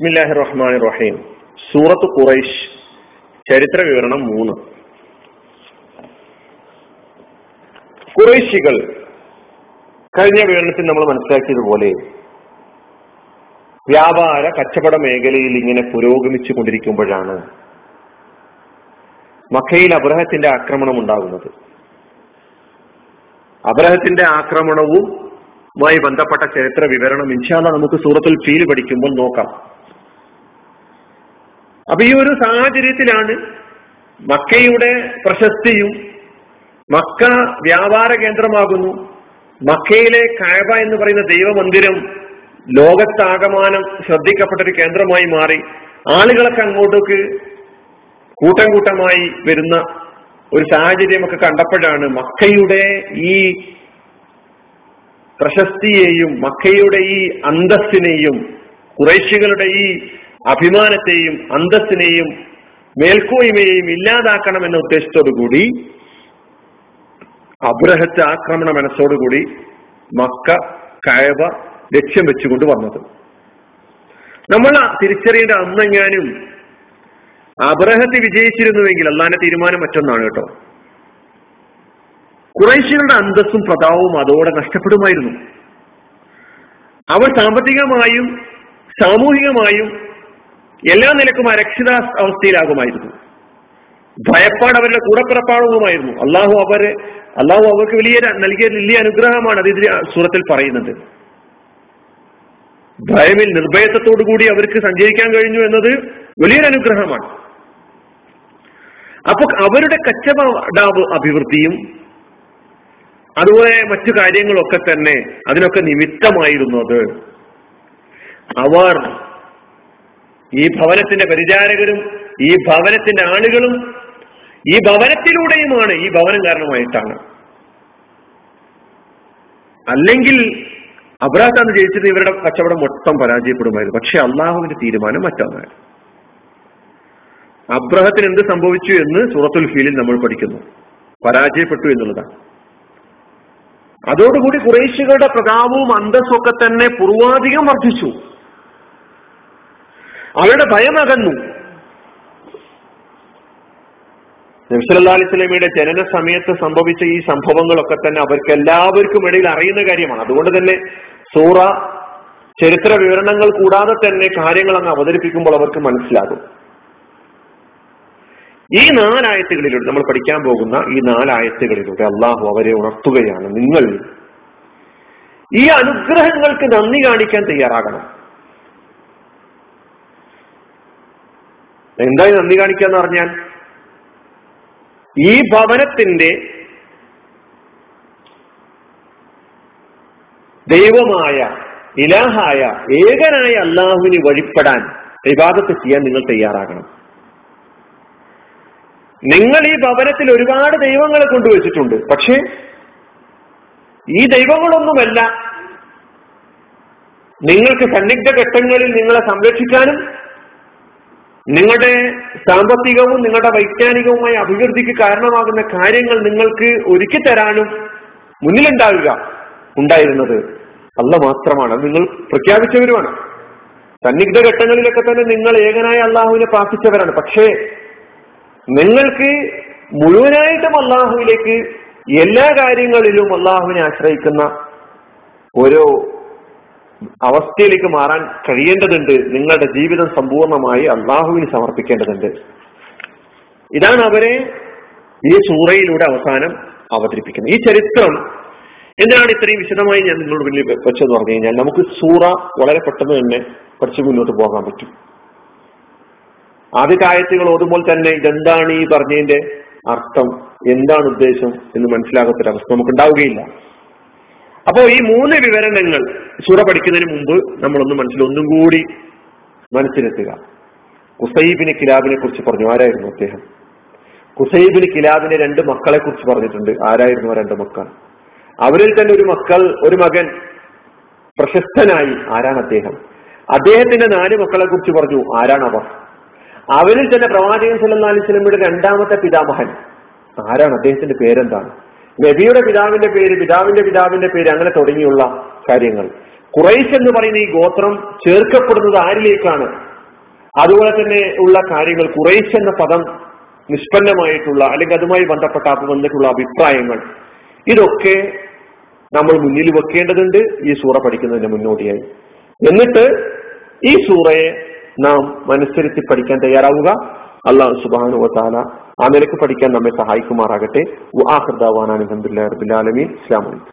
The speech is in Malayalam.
ബിസ്മില്ലാഹി റഹ്മാൻ റഹീം സൂറത്ത് ഖുറൈഷ് ചരിത്ര വിവരണം മൂന്ന്. ഖുറൈശികൾ കഴിഞ്ഞ വിവരണത്തിൽ നമ്മൾ മനസ്സിലാക്കിയതുപോലെ വ്യാപാര കച്ചവട മേഖലയിൽ ഇങ്ങനെ പുരോഗമിച്ചു കൊണ്ടിരിക്കുമ്പോഴാണ് മക്കയിൽ അബ്രഹത്തിന്റെ ആക്രമണം ഉണ്ടാകുന്നത്. അബ്രഹത്തിന്റെ ആക്രമണവും മായി ബന്ധപ്പെട്ട ചരിത്ര വിവരണം ഇൻഷാല്ല നമുക്ക് സൂറത്തിൽ ഫീൽ പഠിക്കുമ്പോൾ നോക്കാം. അപ്പൊ ഈ ഒരു സാഹചര്യത്തിലാണ് മക്കയുടെ പ്രശസ്തിയും മക്ക വ്യാപാര കേന്ദ്രമാകുന്നു. മക്കയിലെ കായബ എന്ന് പറയുന്ന ദൈവമന്ദിരം ലോകത്താകമാനം ശ്രദ്ധിക്കപ്പെട്ട ഒരു കേന്ദ്രമായി മാറി. ആളുകളൊക്കെ അങ്ങോട്ടേക്ക് കൂട്ടം കൂട്ടമായി വരുന്ന ഒരു സാഹചര്യമൊക്കെ കണ്ടപ്പോഴാണ് മക്കയുടെ ഈ പ്രശസ്തിയെയും മക്കയുടെ ഈ അന്തസ്സിനെയും കുറേശികളുടെ ഈ അഭിമാനത്തെയും അന്തസ്സിനെയും മേൽക്കോയ്മയെയും ഇല്ലാതാക്കണം എന്ന ഉദ്ദേശത്തോടു കൂടി അബ്രഹത്തെ ആക്രമണ മനസ്സോടുകൂടി മക്ക കയവ ലക്ഷ്യം വെച്ചുകൊണ്ട് വന്നത്. നമ്മൾ തിരിച്ചറിയേണ്ട അന്നെങ്ങാനും അബ്രഹത്ത് വിജയിച്ചിരുന്നുവെങ്കിൽ അള്ളാന്റെ തീരുമാനം മറ്റൊന്നാണ് കേട്ടോ. കുറേശ്ശികളുടെ അന്തസ്സും പ്രതാവും അതോടെ നഷ്ടപ്പെടുമായിരുന്നു. അവർ സാമ്പത്തികമായും സാമൂഹികമായും എല്ലാ നിലക്കും അരക്ഷിത അവസ്ഥയിലാകുമായിരുന്നു ഭയപ്പാട് അവരുടെ കൂടപ്പിറപ്പാടുമായിരുന്നു അള്ളാഹു അവരെ അള്ളാഹു അവർക്ക് വലിയ നൽകിയ വലിയ അനുഗ്രഹമാണ് അത് സൂറത്തിൽ പറയുന്നത്. ഭയമിൽ നിർഭയത്വത്തോടു കൂടി അവർക്ക് സഞ്ചരിക്കാൻ കഴിഞ്ഞു എന്നത് വലിയൊരു അനുഗ്രഹമാണ്. അപ്പൊ അവരുടെ കച്ചവടാവ് അഭിവൃദ്ധിയും അതുപോലെ മറ്റു കാര്യങ്ങളൊക്കെ തന്നെ അതിനൊക്കെ നിമിത്തമായിരുന്നത് അവർ ഈ ഭവനത്തിന്റെ പരിചാരകരും ഈ ഭവനത്തിന്റെ ആളുകളും ഈ ഭവനത്തിലൂടെയുമാണ് ഈ ഭവനം കാരണമായിട്ടാണ്. അല്ലെങ്കിൽ അബ്രാത്താണ് ജയിച്ചത് ഇവരുടെ കച്ചവടം മൊത്തം പരാജയപ്പെടുമായിരുന്നു. പക്ഷെ അള്ളാഹുവിന്റെ തീരുമാനം മറ്റൊന്നാണ്. അബ്രഹത്തിന് എന്ത് സംഭവിച്ചു എന്ന് സൂറത്തുൽ ഫീലിൽ നമ്മൾ പഠിക്കുന്നു. പരാജയപ്പെട്ടു എന്നുള്ളതാണ്. അതോടുകൂടി കുറേശികളുടെ പ്രതാപവും അന്തസ്സൊക്കെ തന്നെ പൂർവാധികം വർദ്ധിച്ചു. അവരുടെ ഭയമകന്നു നബ്സല്ലാ ജനന സമയത്ത് സംഭവിച്ച ഈ സംഭവങ്ങളൊക്കെ തന്നെ അവർക്ക് എല്ലാവർക്കും ഇടയിൽ അറിയുന്ന കാര്യമാണ്. അതുകൊണ്ട് തന്നെ സൂറ ചരിത്ര വിവരണങ്ങൾ കൂടാതെ തന്നെ കാര്യങ്ങൾ അങ്ങ് അവതരിപ്പിക്കുമ്പോൾ അവർക്ക് മനസ്സിലാകും. ഈ നാലായത്തുകളിലൂടെ നമ്മൾ പഠിക്കാൻ പോകുന്ന ഈ നാലായത്തുകളിലൂടെ അള്ളാഹു അവരെ ഉണർത്തുകയാണ്. നിങ്ങൾ ഈ അനുഗ്രഹങ്ങൾക്ക് നന്ദി കാണിക്കാൻ തയ്യാറാകണം. എന്തായി നന്ദി കാണിക്കുക എന്ന് പറഞ്ഞാൽ ഈ ഭവനത്തിന്റെ ദൈവമായ ഇലാഹായ ഏകനായ അള്ളാഹുവിന് വഴിപ്പെടാൻ വിവാദത്ത് ചെയ്യാൻ നിങ്ങൾ തയ്യാറാകണം. നിങ്ങൾ ഈ ഭവനത്തിൽ ഒരുപാട് ദൈവങ്ങളെ കൊണ്ടുവച്ചിട്ടുണ്ട്. പക്ഷേ ഈ ദൈവങ്ങളൊന്നുമല്ല. നിങ്ങൾക്ക് സന്നിഗ്ധ ഘട്ടങ്ങളിൽ നിങ്ങളെ സംരക്ഷിക്കാനും നിങ്ങളുടെ സാമ്പത്തികവും നിങ്ങളുടെ വൈജ്ഞാനികവുമായ അഭിവൃദ്ധിക്ക് കാരണമാകുന്ന കാര്യങ്ങൾ നിങ്ങൾക്ക് ഒരുക്കി തരാനും മുന്നിലുണ്ടാവുക ഉണ്ടായിരുന്നത്. അല്ല മാത്രമാണ് നിങ്ങൾ പ്രഖ്യാപിച്ചവരുമാണ്. സന്നിഗ്ധ ഘട്ടങ്ങളിലൊക്കെ തന്നെ നിങ്ങൾ ഏകനായ അള്ളാഹുവിനെ പ്രാർത്ഥിച്ചവരാണ്. പക്ഷേ നിങ്ങൾക്ക് മുഴുവനായിട്ടും അള്ളാഹുവിലേക്ക് എല്ലാ കാര്യങ്ങളിലും അള്ളാഹുവിനെ ആശ്രയിക്കുന്ന ഒരു അവസ്ഥയിലേക്ക് മാറാൻ കഴിയേണ്ടതുണ്ട്. നിങ്ങളുടെ ജീവിതം സമ്പൂർണമായി അള്ളാഹുവിന് സമർപ്പിക്കേണ്ടതുണ്ട്. ഇതാണ് അവരെ ഈ സൂറയിലൂടെ അവസാനം അവതരിപ്പിക്കുന്നത്. ഈ ചരിത്രം എന്തിനാണ് ഇത്രയും വിശദമായി ഞാൻ നിങ്ങളുടെ മുന്നിൽ വെച്ചെന്ന് പറഞ്ഞു കഴിഞ്ഞാൽ നമുക്ക് സൂറ വളരെ പെട്ടെന്ന് തന്നെ പഠിച്ചു മുന്നോട്ട് പോകാൻ പറ്റും. ആദ്യ ആയത്തുകൾ ഓതുമ്പോൾ തന്നെ ഇതെന്താണ് ഈ പറഞ്ഞതിന്റെ അർത്ഥം? എന്താണ് ഉദ്ദേശം എന്ന് മനസ്സിലാകത്തൊരവസ്ഥ നമുക്ക് ഉണ്ടാവുകയില്ല അപ്പോ ഈ മൂന്ന് വിവരണങ്ങൾ സൂറ പഠിക്കുന്നതിന് മുമ്പ് നമ്മളൊന്ന് മനസ്സിൽ ഒന്നും കൂടി മനസ്സിലെത്തുക. കുസൈബിന് കിലാബിനെ കുറിച്ച് പറഞ്ഞു. ആരായിരുന്നു അദ്ദേഹം? കുസൈബിന് കിലാബിന്റെ രണ്ട് മക്കളെ കുറിച്ച് പറഞ്ഞിട്ടുണ്ട്. ആരായിരുന്നു ആ രണ്ട് മക്കൾ? അവരിൽ തന്നെ ഒരു മക്കൾ ഒരു മകൻ പ്രശസ്തനായി ആരാണ് അദ്ദേഹം? അദ്ദേഹത്തിന്റെ നാല് മക്കളെ കുറിച്ച് പറഞ്ഞു. ആരാണ് അവർ? അവരിൽ തന്നെ പ്രവാചകൻ സല്ലാ അലൈഹി രണ്ടാമത്തെ പിതാമഹൻ. ആരാണ്? അദ്ദേഹത്തിന്റെ പേരെന്താണ്? നബിയുടെ പിതാവിന്റെ പേര് പിതാവിന്റെ പിതാവിന്റെ പേര് അങ്ങനെ തുടങ്ങിയുള്ള കാര്യങ്ങൾ. കുറൈശ് എന്ന് പറയുന്ന ഈ ഗോത്രം ചേർക്കപ്പെടുന്നത് ആരിലേക്കാണ്? അതുപോലെ തന്നെ ഉള്ള കാര്യങ്ങൾ കുറേശ് എന്ന പദം നിഷ്പന്നമായിട്ടുള്ള അല്ലെങ്കിൽ അതുമായി ബന്ധപ്പെട്ട വന്നിട്ടുള്ള അഭിപ്രായങ്ങൾ. ഇതൊക്കെ നമ്മൾ മുന്നിൽ വെക്കേണ്ടതുണ്ട് ഈ സൂറ പഠിക്കുന്നതിന് മുന്നോടിയായി. എന്നിട്ട് ഈ സൂറയെ നാം മനസ്സിരുത്തി പഠിക്കാൻ തയ്യാറാവുക. അള്ളാഹു സുബാനു വത്താല ആ നിലയ്ക്ക് പഠിക്കാൻ നമ്മെ സഹായിക്കുമാറാകട്ടെ. അലഹമുല്ലാ റബിൻ ഇസ്ലാമി